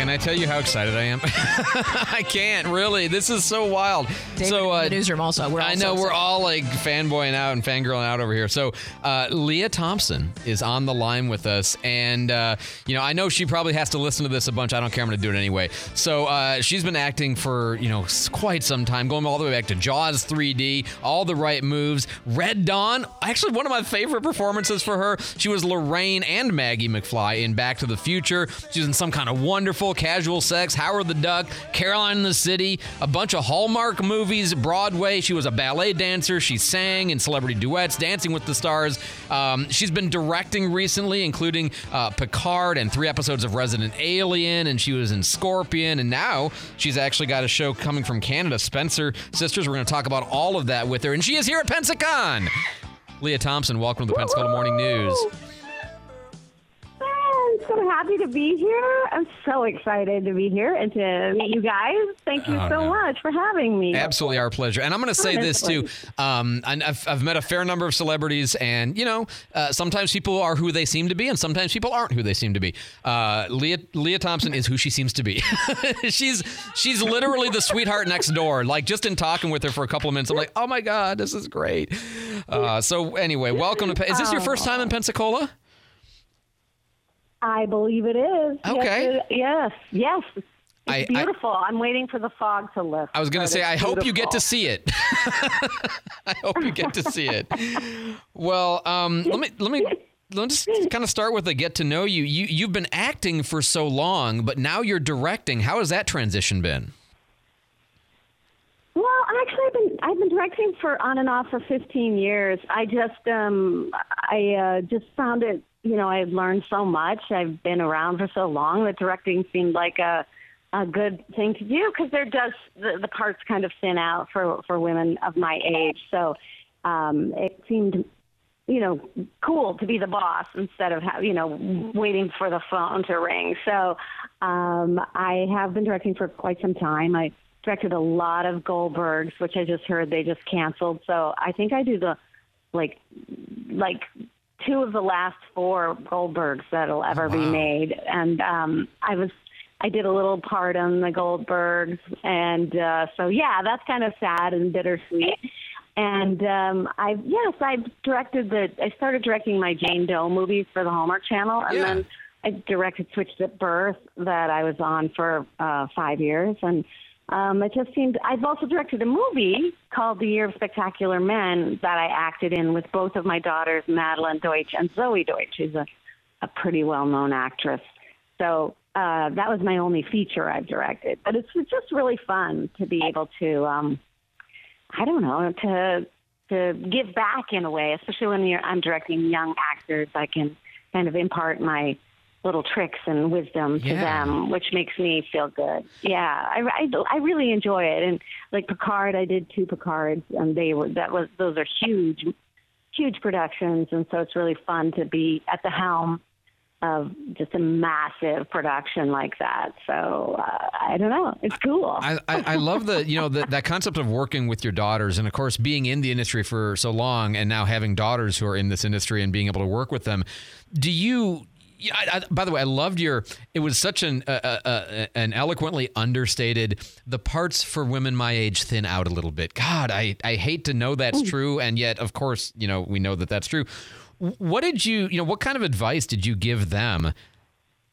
Can I tell you how excited I am? I can't really. This is so wild. David so in the newsroom also. We're I know so we're all like fanboying out and fangirling out over here. So uh, Lea Thompson is on the line with us, and uh, you know I know she probably has to listen to this a bunch. I don't care. I'm going to do it anyway. So uh, she's been acting for you know quite some time, going all the way back to Jaws 3D, all the right moves. Red Dawn, actually one of my favorite performances for her. She was Lorraine and Maggie McFly in Back to the Future. She was in some kind of wonderful casual sex, Howard the Duck, Caroline in the City, a bunch of Hallmark movies, Broadway. She was a ballet dancer. She sang in celebrity duets, Dancing with the Stars. Um, she's been directing recently, including uh, Picard and three episodes of Resident Alien, and she was in Scorpion. And now she's actually got a show coming from Canada, Spencer Sisters. We're going to talk about all of that with her, and she is here at Pensacon. Lea Thompson, welcome to the Pensacola Morning News. I'm so happy to be here. I'm so excited to be here and to meet you guys. Thank you Oh, so no. much for having me. Absolutely our pleasure. And I'm going to say this too. Um, I've, I've met a fair number of celebrities, and you know, uh, sometimes people are who they seem to be, and sometimes people aren't who they seem to be. Uh, Lea Lea Thompson is who she seems to be. she's she's literally the sweetheart next door. Like just in talking with her for a couple of minutes, I'm like, oh my god, this is great. Uh, so anyway, welcome to. Is this your first time in Pensacola? I believe it is. Okay. Yes, yes. yes. It's I- beautiful. I, am waiting for the fog to lift. I was going to say, I hope you get to see it. I hope you get to see it. Well, um, let me let me let's kind of start with a get to know you. You you've been acting for so long, but now you're directing. How has that transition been? Well, actually, I've been I've been directing for on and off for 15 years. I just um I uh, just found it. You know, I've learned so much. I've been around for so long that directing seemed like a a good thing to do because there does the, the parts kind of thin out for for women of my age. So um, it seemed you know, cool to be the boss instead of, ha- you know, waiting for the phone to ring. So um, I have been directing for quite some time. I directed a lot of Goldbergs, which I just heard they just canceled. So I think I do the, like, like two of the last four Goldbergs that'll ever be Wow. made. And um, I was, I did a little part on the Goldbergs. And uh, so, yeah, that's kind of sad and bittersweet. And um, I yes, I directed the. I started directing my Jane Doe movies for the Hallmark Channel, and Yeah. then I directed Switched at Birth that I was on for uh, five years, and um, it just seemed. I've also directed a movie called The Year of Spectacular Men that I acted in with both of my daughters, Madelyn Deutch and Zoey Deutch, who's a, a pretty well-known actress. So uh, that was my only feature I've directed, but it's just really fun to be able to. Um, I don't know to to give back in a way, especially when you're I'm directing young actors. I can kind of impart my little tricks and wisdom to Yeah. them, which makes me feel good. Yeah, I, I, I really enjoy it. And like Picard, I did two Picards, and they were that was those are huge, huge productions, and so it's really fun to be at the helm of just a massive production like that. So uh, I don't know, it's cool. I, I, I love the you know the, that concept of working with your daughters, and of course being in the industry for so long, and now having daughters who are in this industry and being able to work with them. Do you? Yeah, I, I, by the way, I loved your. It was such an uh, uh, uh, an eloquently understated. The parts for women my age thin out a little bit. God, I I hate to know that's true, and yet of course you know we know that that's true. What did you you know? What kind of advice did you give them?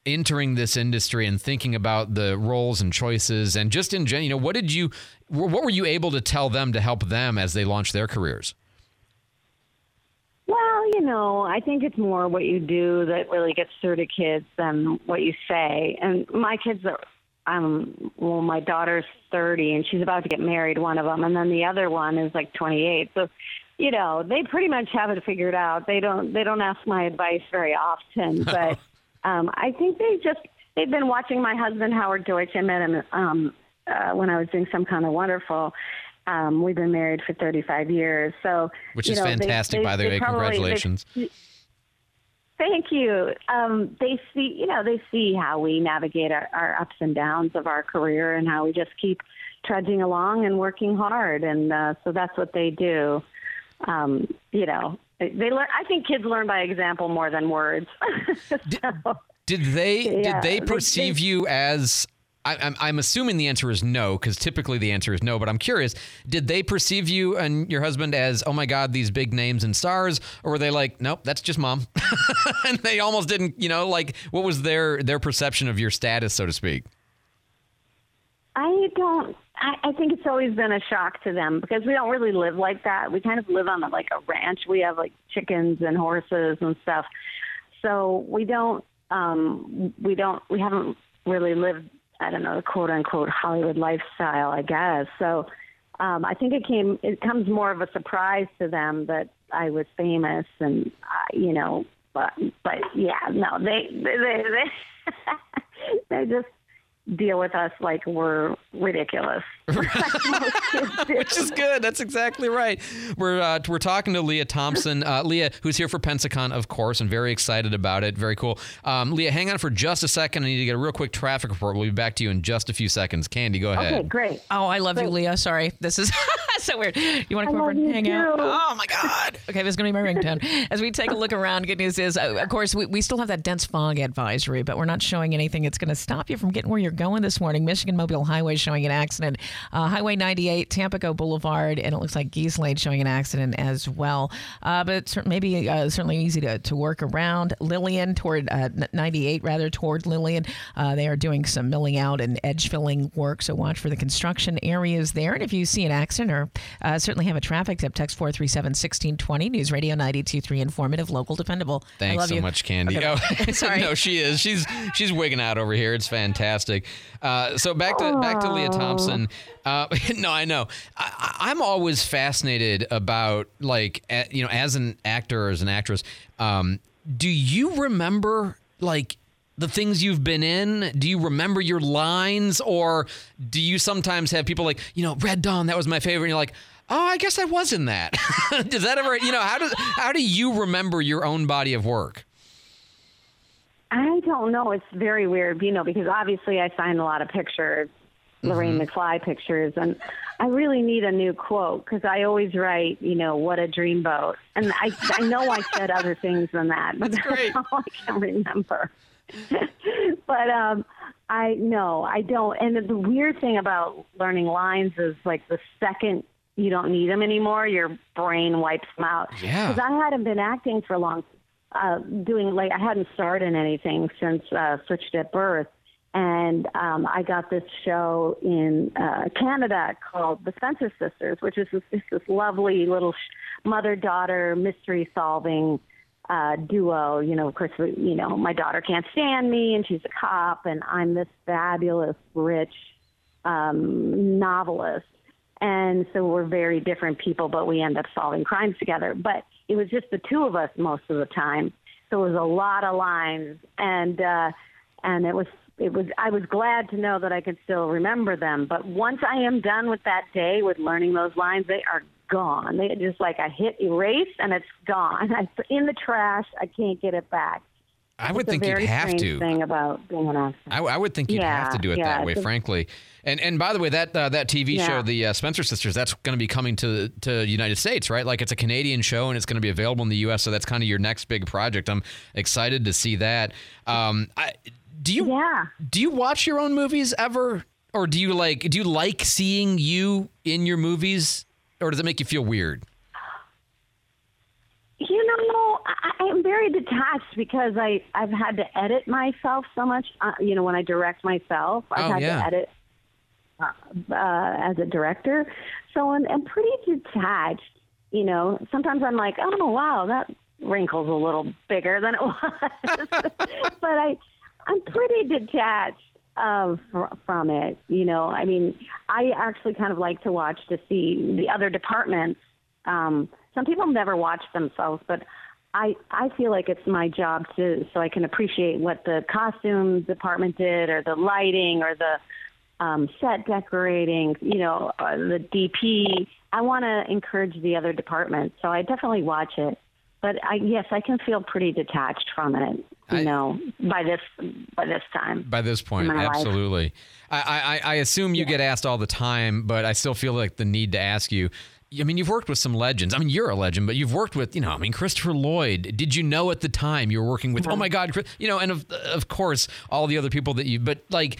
entering this industry and thinking about the roles and choices and just in general, you know, what did you, what were you able to tell them to help them as they launch their careers? Well, you know, I think it's more what you do that really gets through to kids than what you say. And my kids are, um, well, my daughter's 30 and she's about to get married, one of them, and then the other one is like 28. So, you know, they pretty much have it figured out. They don't, they don't ask my advice very often, but um, I think they just, they've been watching my husband, Howard Deutch. I met him um, uh, when I was doing some kind of wonderful. Um, we've been married for 35 years. So, Which is know, fantastic, they- by the way. probably- they- Congratulations. Thank you. Um, they see, you know, they see how we navigate our, our ups and downs of our career and how we just keep trudging along and working hard, and uh, so that's what they do. Um, you know, they, they learn. I think kids learn by example more than words. so, Did they Yeah, did they they- perceive they- you as? I, I'm, I'm assuming the answer is no, because typically the answer is no. But I'm curious, did they perceive you and your husband as, oh my God, these big names and stars, or were they like, nope, that's just mom, and they almost didn't, you know, like what was their their perception of your status, so to speak? I don't. I, I think it's always been a shock to them because we don't really live like that. We kind of live on like a ranch. We have like chickens and horses and stuff. So we don't. Um, we don't. We haven't really lived. I don't know the quote unquote Hollywood lifestyle. I guess. So um, I think it came. It comes more of a surprise to them that I was famous and uh, you know. But but yeah, no, they they they they, they just deal with us like we're ridiculous. Which is good. That's exactly right. We're uh, we're talking to Lea Thompson. Uh, Lea, who's here for Pensacon, of course, and very excited about it. Very cool. Um, Lea, hang on for just a second. I need to get a real quick traffic report. We'll be back to you in just a few seconds. Candy, go ahead. Okay, great. Oh, I love you, Lea. Sorry. This is so weird. You want to come over and hang out? Oh, my God. Okay, this is going to be my ringtone. As we take a look around, good news is, uh, of course, we, we still have that dense fog advisory, but we're not showing anything that's going to stop you from getting where you're going this morning. Michigan Mobile Highway showing an accident. Uh, Highway 98, Tampico Boulevard, and it looks like Geese Lane showing an accident as well. Uh, but maybe uh, certainly easy to, to work around. Lillian toward uh, 98, rather, toward Lillian. Uh, they are doing some milling out and edge filling work, so watch for the construction areas there. And if you see an accident or uh, certainly have a traffic tip, text 437 1620. News Radio 923, informative, local, dependable. Thanks so you. much, Candy. Okay. Oh, Sorry. no, she is. She's she's wigging out over here. It's fantastic. Uh, so back to back to Lea Thompson. Uh, no, I know. I, I'm always fascinated about like a, you know, as an actor or as an actress. Um, do you remember like? The things you've been in, do you remember your lines, or do you sometimes have people like, you know, Red Dawn, that was my favorite, and you're like, oh, I guess I was in that. Does that ever, you know, how does how do you remember your own body of work? I don't know. It's very weird, you know, because obviously I signed a lot of pictures, Lorraine mm-hmm. McFly pictures, and I really need a new quote because I always write, you know, what a dreamboat, and I I know I said other things than that, but that's, great. all I can remember. but um, I no, I don't. And the weird thing about learning lines is like the second you don't need them anymore, your brain wipes them out. Yeah. Because I hadn't been acting for long, uh, doing like I hadn't starred in anything since uh, Switched at Birth, and um, I got this show in uh, Canada called The Spencer Sisters, which is this, it's this lovely little sh- mother-daughter mystery solving uh, duo. You know, of course, you know, my daughter can't stand me, and she's a cop, and I'm this fabulous, rich um, novelist. And so we're very different people, but we end up solving crimes together. But it was just the two of us most of the time. So it was a lot of lines, and uh, and it was it was I was glad to know that I could still remember them. But once I am done with that day with learning those lines, they are gone. They just like I hit erase and it's gone. It's in the trash. I can't get it back. I would It's think you'd have to. thing about being an actor. I, I would think you'd have to do it yeah, that way, a- frankly. And and by the way, that uh, that TV show, the uh, Spencer Sisters, that's going to be coming to to United States, right? Like it's a Canadian show and it's going to be available in the U.S. So that's kind of your next big project. I'm excited to see that. Um, I, do you Yeah. do you watch your own movies ever, or do you like do you like seeing you in your movies, or does it make you feel weird? You know, I, I'm very detached because I I've had to edit myself so much. Uh, you know, when I direct myself, I've Oh, had yeah. to edit uh, uh, as a director, so I'm, I'm pretty detached. You know, sometimes I'm like, oh wow, that wrinkle's a little bigger than it was, but I I'm pretty detached of fr- from it. You know, I mean, I actually kind of like to watch to see the other departments. Um, some people never watch themselves, but I I feel like it's my job to so I can appreciate what the costume department did, or the lighting, or the um, set decorating. You know, uh, the DP. I want to encourage the other departments, so I definitely watch it. but I yes, I can feel pretty detached from it. You I- know, by this by this time. By this point, in my life. absolutely. I, I, I assume you get asked all the time, but I still feel like the need to ask you. I mean, you've worked with some legends. I mean, you're a legend, but you've worked with, you know, I mean, Christopher Lloyd. Did you know at the time you were working with? Oh my God, Chris, you know, and of of course all the other people that you. But like,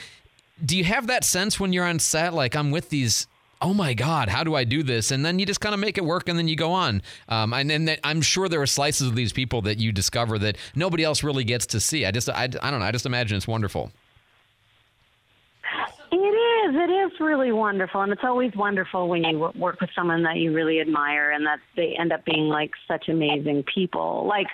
do you have that sense when you're on set? Like, I'm with these. Oh my God, how do I do this? And then you just kind of make it work, and then you go on. Um, and then that, I'm sure there are slices of these people that you discover that nobody else really gets to see. I just, I, I don't know. I just imagine it's wonderful. It is. It is really wonderful, and it's always wonderful when you work with someone that you really admire, and that they end up being like such amazing people. Like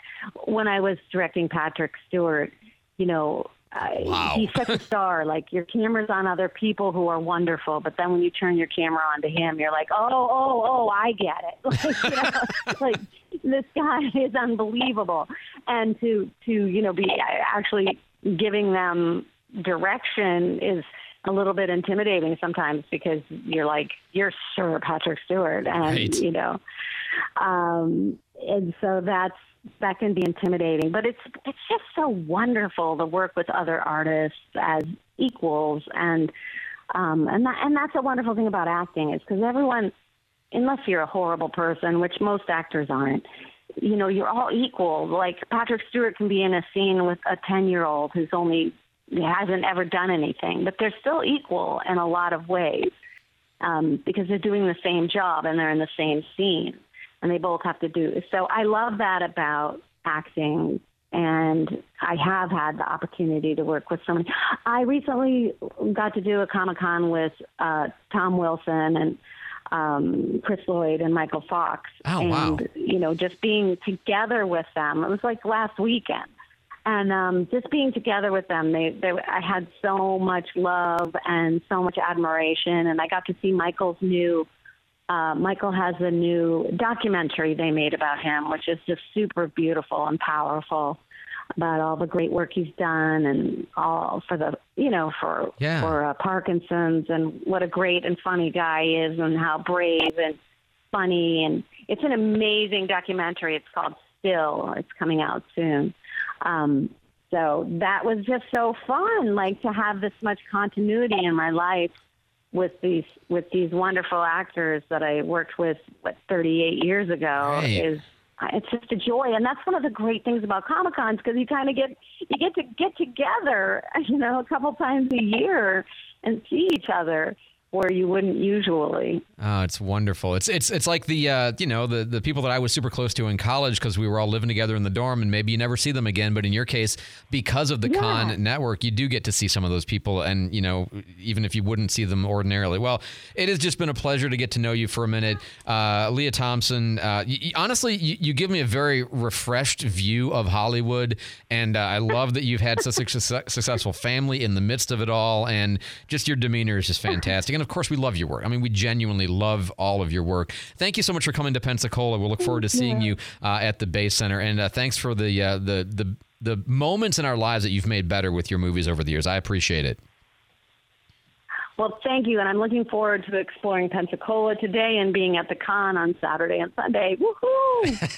when I was directing Patrick Stewart, you know, Wow. he's such a star. Like your camera's on other people who are wonderful, but then when you turn your camera onto him, you're like, oh, oh, oh, I get it. Like, you know, like this guy is unbelievable, and to to you know be actually giving them direction is a little bit intimidating sometimes because you're like you're Sir Patrick Stewart, and Right. you know, um, and so that's that can be intimidating. But it's it's just so wonderful to work with other artists as equals, and um, and that and that's a wonderful thing about acting is because everyone, unless you're a horrible person, which most actors aren't. You know, you're all equal. Like Patrick Stewart can be in a scene with a 10 year old who's only hasn't ever done anything, but they're still equal in a lot of ways um, because they're doing the same job and they're in the same scene, and they both have to do. So I love that about acting, and I have had the opportunity to work with someone. I recently got to do a Comic Con with uh, Tom Wilson and um, Chris Lloyd and Michael Fox, Oh, and wow. you know, just being together with them. It was like last weekend and um, just being together with them, they, they, I had so much love and so much admiration, and I got to see Michael's new. Uh, Michael has a new documentary they made about him, which is just super beautiful and powerful about all the great work he's done and all for the you know for Yeah. for uh, Parkinson's and what a great and funny guy he is and how brave and funny and it's an amazing documentary. It's called Still. It's coming out soon. Um, so that was just so fun, like to have this much continuity in my life with these with these wonderful actors that I worked with what 38 years ago Right. is uh, it's just a joy and that's one of the great things about comic cons because you kind of get you get to get together you know a couple times a year and see each other where you wouldn't usually Oh, it's wonderful. It's it's it's like the uh, you know the the people that I was super close to in college because we were all living together in the dorm, and maybe you never see them again. But in your case, because of the Yeah. con network, you do get to see some of those people, and you know even if you wouldn't see them ordinarily. Well, it has just been a pleasure to get to know you for a minute, uh, Lea Thompson. Uh, honestly, you, you give me a very refreshed view of Hollywood, and uh, I love that you've had such a success- successful family in the midst of it all, and just your demeanor is just fantastic. And of course, we love your work. I mean, we genuinely love all of your work. Thank you so much for coming to Pensacola. We'll look forward to seeing you uh, at the Bay Center, and uh, thanks for the uh, the the the moments in our lives that you've made better with your movies over the years. I appreciate it. Well, thank you, and I'm looking forward to exploring Pensacola today and being at the con on Saturday and Sunday. Woohoo!